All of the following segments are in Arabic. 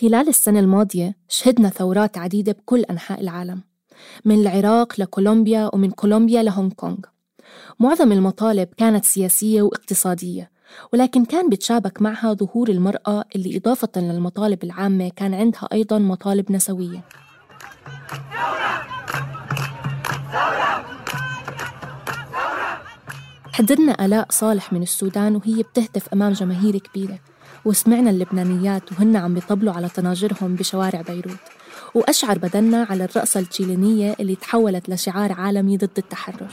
خلال السنة الماضية شهدنا ثورات عديدة بكل أنحاء العالم من العراق لكولومبيا ومن كولومبيا لهونغ كونغ. معظم المطالب كانت سياسية واقتصادية ولكن كان بتشابك معها ظهور المرأة اللي إضافة للمطالب العامة كان عندها أيضا مطالب نسوية. حضرنا آلاء صالح من السودان وهي بتهتف أمام جماهير كبيرة. وسمعنا اللبنانيات وهن عم بيطبلوا على طناجرهم بشوارع بيروت وأشعر بدنا على الرقصة التشيلينية اللي تحولت لشعار عالمي ضد التحرش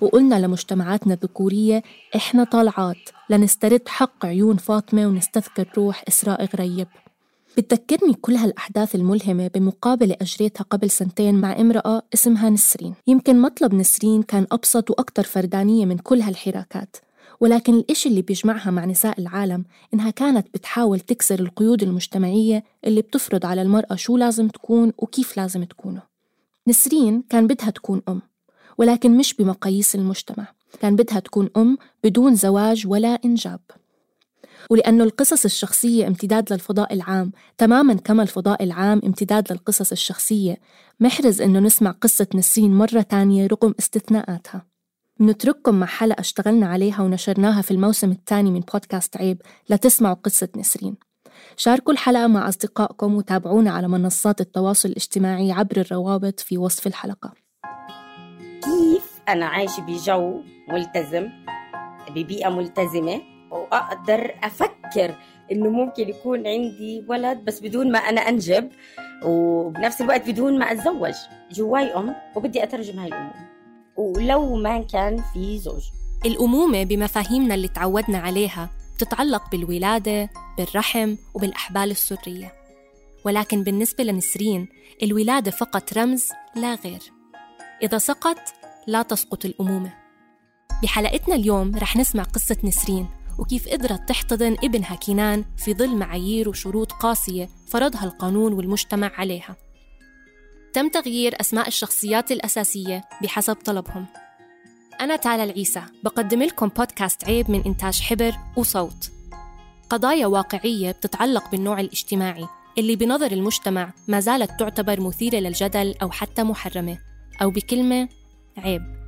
وقلنا لمجتمعاتنا الذكورية إحنا طالعات لنسترد حق عيون فاطمة ونستذكر روح إسراء غريب. بتذكرني كل هالأحداث الملهمة بمقابلة أجريتها قبل سنتين مع امرأة اسمها نسرين. يمكن مطلب نسرين كان أبسط وأكثر فردانية من كل هالحراكات ولكن الإشي اللي بيجمعها مع نساء العالم إنها كانت بتحاول تكسر القيود المجتمعية اللي بتفرض على المرأة شو لازم تكون وكيف لازم تكونه نسرين كان بدها تكون أم ولكن مش بمقاييس المجتمع. كان بدها تكون أم بدون زواج ولا إنجاب. ولأنه القصص الشخصية امتداد للفضاء العام تماما كما الفضاء العام امتداد للقصص الشخصية. محرز إنه نسمع قصة نسرين مرة تانية رغم استثناءاتها. نترككم مع حلقة اشتغلنا عليها ونشرناها في الموسم الثاني من بودكاست عيب. لتسمعوا قصة نسرين. شاركوا الحلقة مع أصدقائكم وتابعونا على منصات التواصل الاجتماعي عبر الروابط في وصف الحلقة. كيف أنا عايشة بجو ملتزم ببيئة ملتزمة؟ وأقدر أفكر إنه ممكن يكون عندي ولد بس بدون ما أنا أنجب وبنفس الوقت بدون ما أتزوج. جواي أم وبدي أترجم هاي الأمومة ولو ما كان في زوج. الأمومة بمفاهيمنا اللي تعودنا عليها بتتعلق بالولادة بالرحم وبالأحبال السرية. ولكن بالنسبة لنسرين الولادة فقط رمز لا غير. إذا سقط لا تسقط الأمومة. بحلقتنا اليوم رح نسمع قصة نسرين. وكيف قدرت تحتضن ابنها كينان في ظل معايير وشروط قاسية فرضها القانون والمجتمع عليها. تم تغيير أسماء الشخصيات الأساسية بحسب طلبهم. أنا تالا العيسى بقدم لكم بودكاست عيب من إنتاج حبر وصوت. قضايا واقعية بتتعلق بالنوع الاجتماعي اللي بنظر المجتمع ما زالت تعتبر مثيرة للجدل أو حتى محرمة أو بكلمة عيب.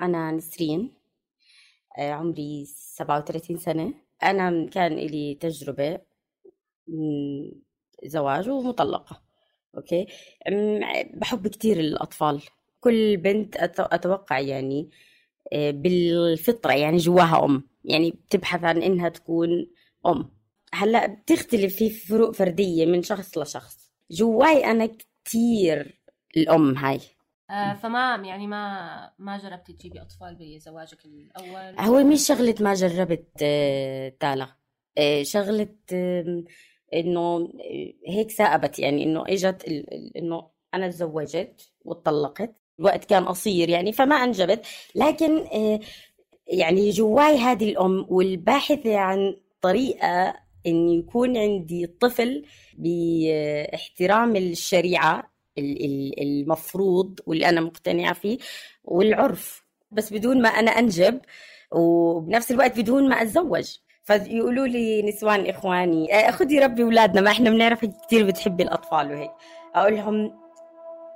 أنا نسرين آه، عمري 37 سنة. أنا كان لي تجربة زواج ومطلقة okay؟ بحب كتير الأطفال. كل بنت أتوقع يعني آه، بالفطرة يعني جواها أم. يعني بتبحث عن إنها تكون أم. هلأ بتختلف في فروق فردية من شخص لشخص. جواي أنا كتير الأم هاي. آه فما يعني ما ما جربتي تجيبي أطفال بزواجك الأول؟ هو مش شغلة ما جربت آه تالا. آه شغلة آه إنه هيك ثاقبت. يعني إنه إجت إنه أنا تزوجت واتطلقت الوقت كان قصير يعني فما أنجبت. لكن آه يعني جواي هذه الأم والباحثة عن طريقة إن يكون عندي طفل بإحترام الشريعة المفروض واللي أنا مقتنعة فيه والعرف. بس بدون ما أنا أنجب وبنفس الوقت بدون ما أتزوج. فيقولوا لي نسوان إخواني آه، خذي ربي اولادنا ما إحنا بنعرف كثير بتحبي الأطفال. وهيك. أقول لهم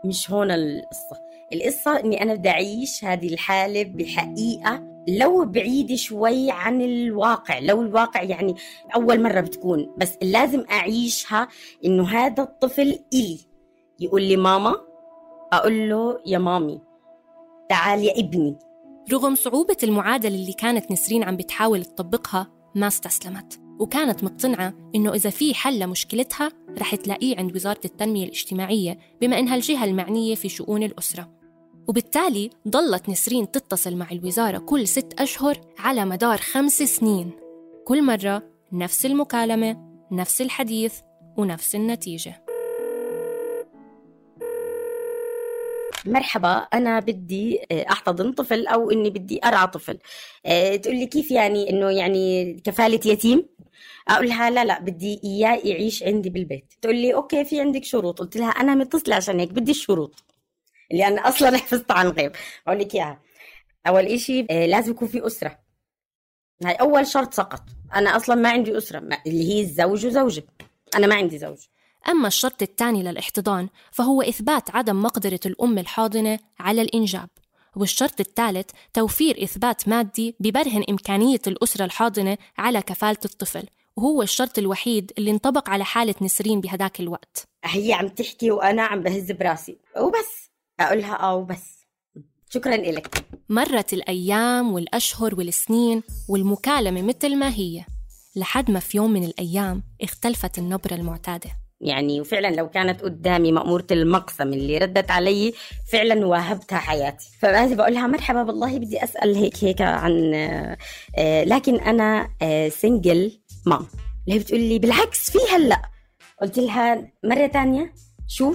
مش هون القصة. القصة إني أنا بدي أعيش هذه الحالة بحقيقة لو بعيدة شوي عن الواقع. لو الواقع يعني أول مرة بتكون بس لازم أعيشها إنه هذا الطفل إلي. يقول لي ماما أقول له يا مامي تعال يا ابني. رغم صعوبة المعادلة اللي كانت نسرين عم بتحاول تطبقها ما استسلمت. وكانت مقتنعة إنه إذا في حل لمشكلتها رح تلاقيه عند وزارة التنمية الاجتماعية بما إنها الجهة المعنية في شؤون الأسرة. وبالتالي ضلت نسرين تتصل مع الوزارة كل ست أشهر على مدار خمس سنين. كل مرة نفس المكالمة نفس الحديث ونفس النتيجة. مرحبا أنا بدي آه، أحتضن طفل أو إني بدي أرعى طفل. آه، تقول لي كيف يعني إنه يعني كفالة يتيم؟ أقول لها لا لا بدي إياه يعيش عندي بالبيت. تقول لي أوكي في عندك شروط. قلت لها أنا متصلة عشان هيك بدي الشروط اللي أنا أصلا حفظت عن غيب. أقول لك إياها. أول إشي آه، لازم يكون في أسرة. هاي أول شرط سقط. أنا أصلا ما عندي أسرة اللي هي الزوج وزوجة. أنا ما عندي زوج. أما الشرط الثاني للاحتضان فهو إثبات عدم مقدرة الأم الحاضنة على الإنجاب. والشرط الثالث توفير إثبات مادي ببرهن إمكانية الأسرة الحاضنة على كفالة الطفل. وهو الشرط الوحيد اللي انطبق على حالة نسرين بهداك الوقت. هي عم تحكي وأنا عم بهز براسي. وبس. أقولها أو بس شكرا لك مرت الأيام والأشهر والسنين والمكالمة مثل ما هي. لحد ما في يوم من الأيام اختلفت النبرة المعتادة. يعني وفعلا لو كانت قدامي مأمورة المقسم اللي ردت علي فعلا واهبتها حياتي. فبعدي بقول لها مرحبا والله بدي أسأل هيك هيك عن آه، لكن أنا سنجل آه، مام اللي هي بتقول لي بالعكس في هلأ. قلت لها مرة تانية شو؟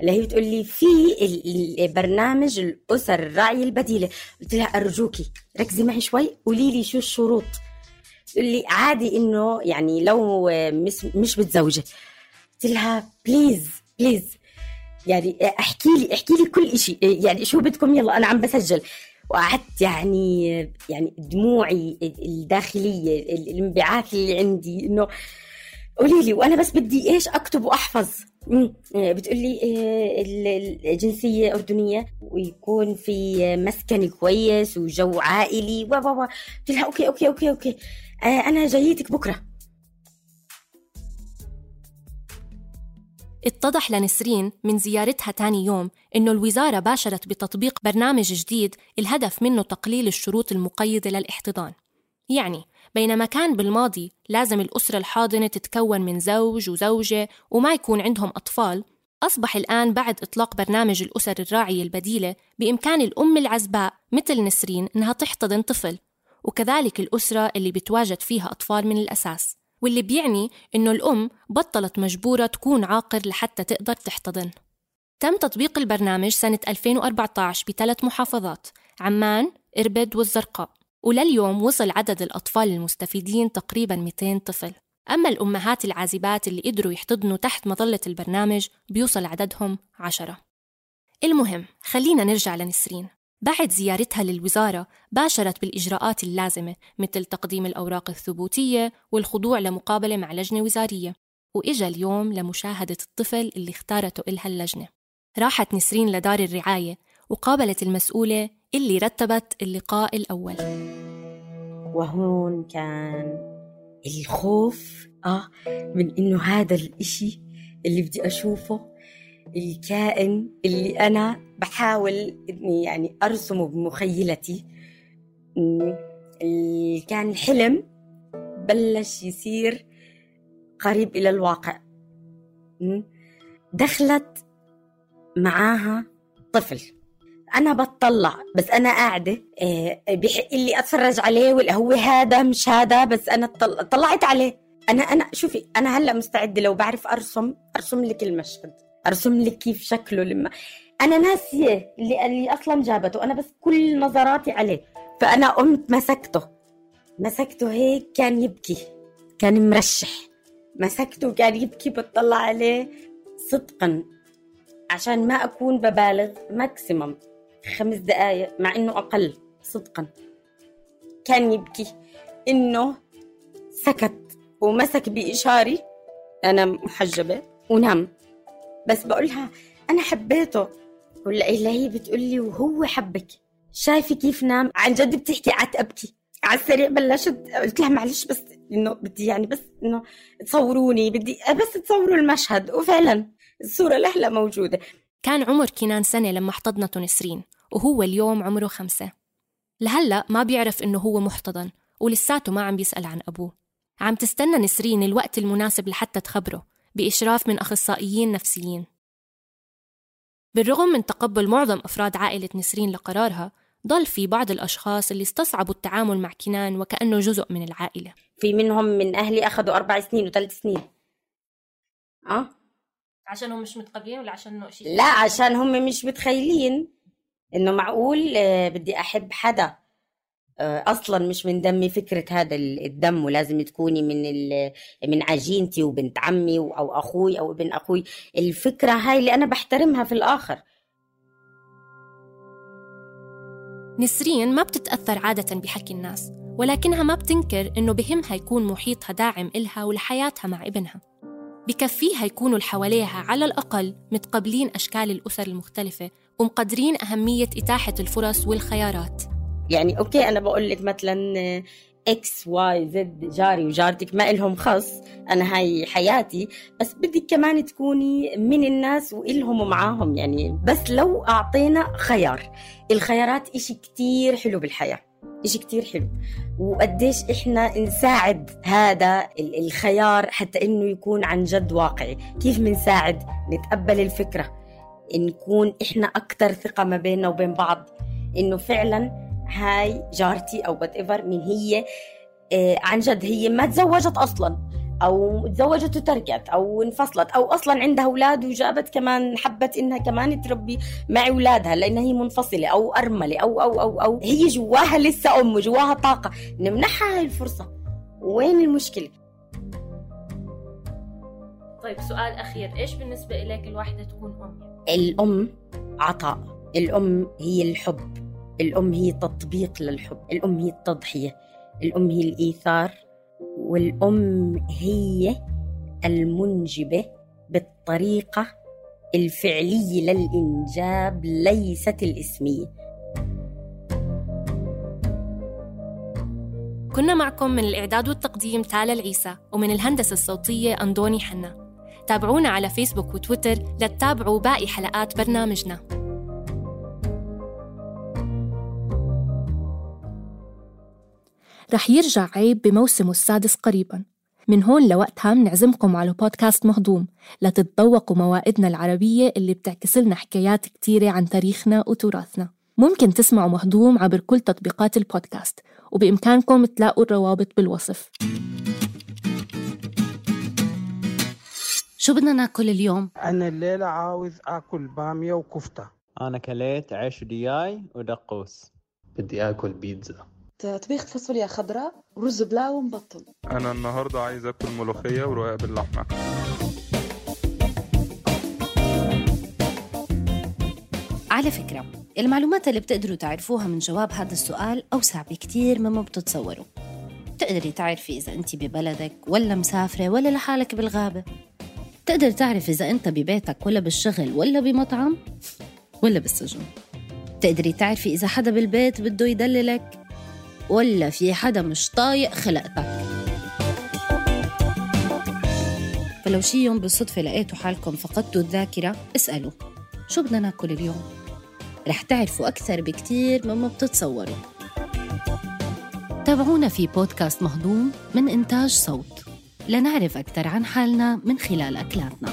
اللي هي بتقول لي في برنامج الأسر الراعية البديلة. قلت لها أرجوكي ركزي معي شوي قولي لي شو الشروط. تقول لي عادي إنه يعني لو مش مش متزوجة. قلت لها please please يعني احكي لي احكي لي كل شيء يعني شو بدكم؟ يلا أنا عم بسجل. وقعدت يعني يعني دموعي الداخلية الانبعاث اللي عندي إنه قولي لي وأنا بس بدي إيش أكتب وأحفظ. بتقول لي آه، الجنسية أردنية ويكون في مسكن كويس وجو عائلي. و قلت لها okay okay okay okay. آه، أنا جايتك بكرة. اتضح لنسرين من زيارتها تاني يوم إنه الوزارة باشرت بتطبيق برنامج جديد الهدف منه تقليل الشروط المقيدة للاحتضان. يعني بينما كان بالماضي لازم الأسرة الحاضنة تتكون من زوج وزوجة وما يكون عندهم أطفال أصبح الآن بعد إطلاق برنامج الأسر الراعية البديلة بإمكان الأم العزباء مثل نسرين إنها تحتضن طفل وكذلك الأسرة اللي بتواجد فيها أطفال من الأساس. واللي بيعني إنه الأم بطلت مجبورة تكون عاقر لحتى تقدر تحتضن. تم تطبيق البرنامج سنة 2014 بثلاث محافظات عمان، إربد والزرقاء. ولليوم وصل عدد الأطفال المستفيدين تقريبا 200 طفل. أما الأمهات العازبات اللي قدروا يحتضنوا تحت مظلة البرنامج بيوصل عددهم عشرة. المهم خلينا نرجع لنسرين. بعد زيارتها للوزارة باشرت بالإجراءات اللازمة مثل تقديم الأوراق الثبوتية والخضوع لمقابلة مع لجنة وزارية وإجا اليوم لمشاهدة الطفل اللي اختارته إلها اللجنة. راحت نسرين لدار الرعاية وقابلت المسؤولة اللي رتبت اللقاء الأول. وهون كان الخوف آه من إنه هذا الإشي اللي بدي أشوفه الكائن اللي أنا بحاول إني يعني أرسمه بمخيلتي. اللي كان الحلم بلش يصير قريب إلى الواقع. دخلت معاها طفل. أنا بتطلع بس أنا قاعدة آه، بحق لي أتفرج عليه ولا هو هذا مش هذا بس أنا طلعت عليه. أنا أنا شوفي أنا هلأ مستعدة لو بعرف أرسم أرسم لك المشهد. أرسم لك كيف شكله لما أنا ناسية اللي اللي أصلا جابته. أنا بس كل نظراتي عليه. فأنا قمت مسكته. مسكته هيك كان يبكي. كان مرشح. مسكته كان يبكي بتطلع عليه صدقا. عشان ما أكون ببالغ ماكسيمم خمس دقائق مع إنه أقل. صدقا. كان يبكي. إنه سكت. ومسك بإشاري. أنا محجبة. ونام. بس بقولها أنا حبيته. ولا إلا هي لي وهو حبك. شايفة كيف نام؟ عن جد بتحكي قعدت أبكي على السريع بلشت. قلت لها معلش بس إنه بدي يعني بس إنه تصوروني بدي بس تصوروا المشهد. وفعلا الصورة لهلا موجودة. كان عمر كنان سنة لما احتضنته نسرين وهو اليوم عمره خمسة. لهلأ ما بيعرف إنه هو محتضن ولساته ما عم بيسأل عن أبوه. عم تستنى نسرين الوقت المناسب لحتى تخبره. بإشراف من أخصائيين نفسيين. بالرغم من تقبل معظم أفراد عائلة نسرين لقرارها ضل في بعض الأشخاص اللي استصعبوا التعامل مع كنان وكأنه جزء من العائلة. في منهم من أهلي أخذوا أربع سنين وثلاث سنين. أه؟ عشانهم مش متقبلين ولا عشان شيء؟ لا عشان هم مش متخيلين إنه معقول آه، بدي أحب حدا. أصلا مش من دمي فكرة هذا الدم ولازم تكوني من من عجينتي وبنت عمي أو أخوي أو ابن أخوي. الفكرة هاي اللي أنا بحترمها في الآخر. نسرين ما بتتأثر عادة بحكي الناس ولكنها ما بتنكر إنه بهمها يكون محيطها داعم إلها ولحياتها مع ابنها. بكفيها يكونوا اللي حواليها على الأقل متقبلين أشكال الأسر المختلفة ومقدرين أهمية إتاحة الفرص والخيارات. يعني okay أنا بقول لك مثلا X Y Z جاري وجارتك ما إلهم خص أنا هاي حياتي بس بدك كمان تكوني من الناس وإلهم ومعاهم يعني بس لو أعطينا خيار. الخيارات إشي كتير حلو بالحياة إشي كتير حلو. وقديش إحنا نساعد هذا الخيار حتى إنه يكون عن جد واقعي. كيف بنساعد نتقبل الفكرة. نكون إحنا أكثر ثقة ما بيننا وبين بعض. إنه فعلا هاي جارتي أو whatever مين هي آه عن جد هي ما تزوجت أصلا أو تزوجت وتركت أو انفصلت أو أصلا عندها أولاد وجابت كمان حبت إنها كمان تربي مع أولادها لانها هي منفصلة أو أرملة أو أو أو أو. هي جواها لسه أم وجواها طاقة. نمنحها هاي الفرصة. وين المشكلة؟ طيب سؤال أخير. إيش بالنسبة لك الواحده تكون أم؟ الأم عطاء. الأم هي الحب. الأم هي تطبيق للحب الأم هي التضحية الأم هي الإيثار والأم هي المنجبة بالطريقة الفعلية للإنجاب ليست الإسمية. كنا معكم من الإعداد والتقديم تالا العيسى ومن الهندسة الصوتية أندوني حنا. تابعونا على فيسبوك وتويتر لتتابعوا باقي حلقات برنامجنا. رح يرجع عيب بموسمه السادس قريباً. من هون لوقتها منعزمكم على بودكاست مهضوم. لتتذوقوا موائدنا العربية اللي بتعكس لنا حكايات كتيرة عن تاريخنا وتراثنا. ممكن تسمعوا مهضوم عبر كل تطبيقات البودكاست وبإمكانكم تلاقوا الروابط بالوصف. شو بدنا ناكل اليوم؟ أنا الليلة عاوز آكل بامية وكفتة. أنا كليت عيش دياي ودقوس. بدي آكل بيتزا. طبيخ فاصوليا خضراء ورز بلاو مبطل أنا النهارده عايز آكل ملوخية ورقاق باللحمة. على فكرة المعلومات اللي بتقدروا تعرفوها من جواب هذا السؤال أوسع بكتير مما بتتصوروا. بتقدري تعرفي إذا أنت ببلدك ولا مسافرة ولا لحالك بالغابة. تقدر تعرف إذا أنت ببيتك ولا بالشغل ولا بمطعم ولا بالسجن. تقدري تعرفي إذا حدا بالبيت بده يدللك ولا في حدا مش طايق خلقتك. فلو شي يوم بالصدفة لقيتوا حالكم فقدتوا الذاكرة اسألوا شو بدنا ناكل اليوم؟ رح تعرفوا أكثر بكتير مما بتتصوروا. تابعونا في بودكاست مهضوم من إنتاج صوت. لنعرف أكثر عن حالنا من خلال أكلاتنا.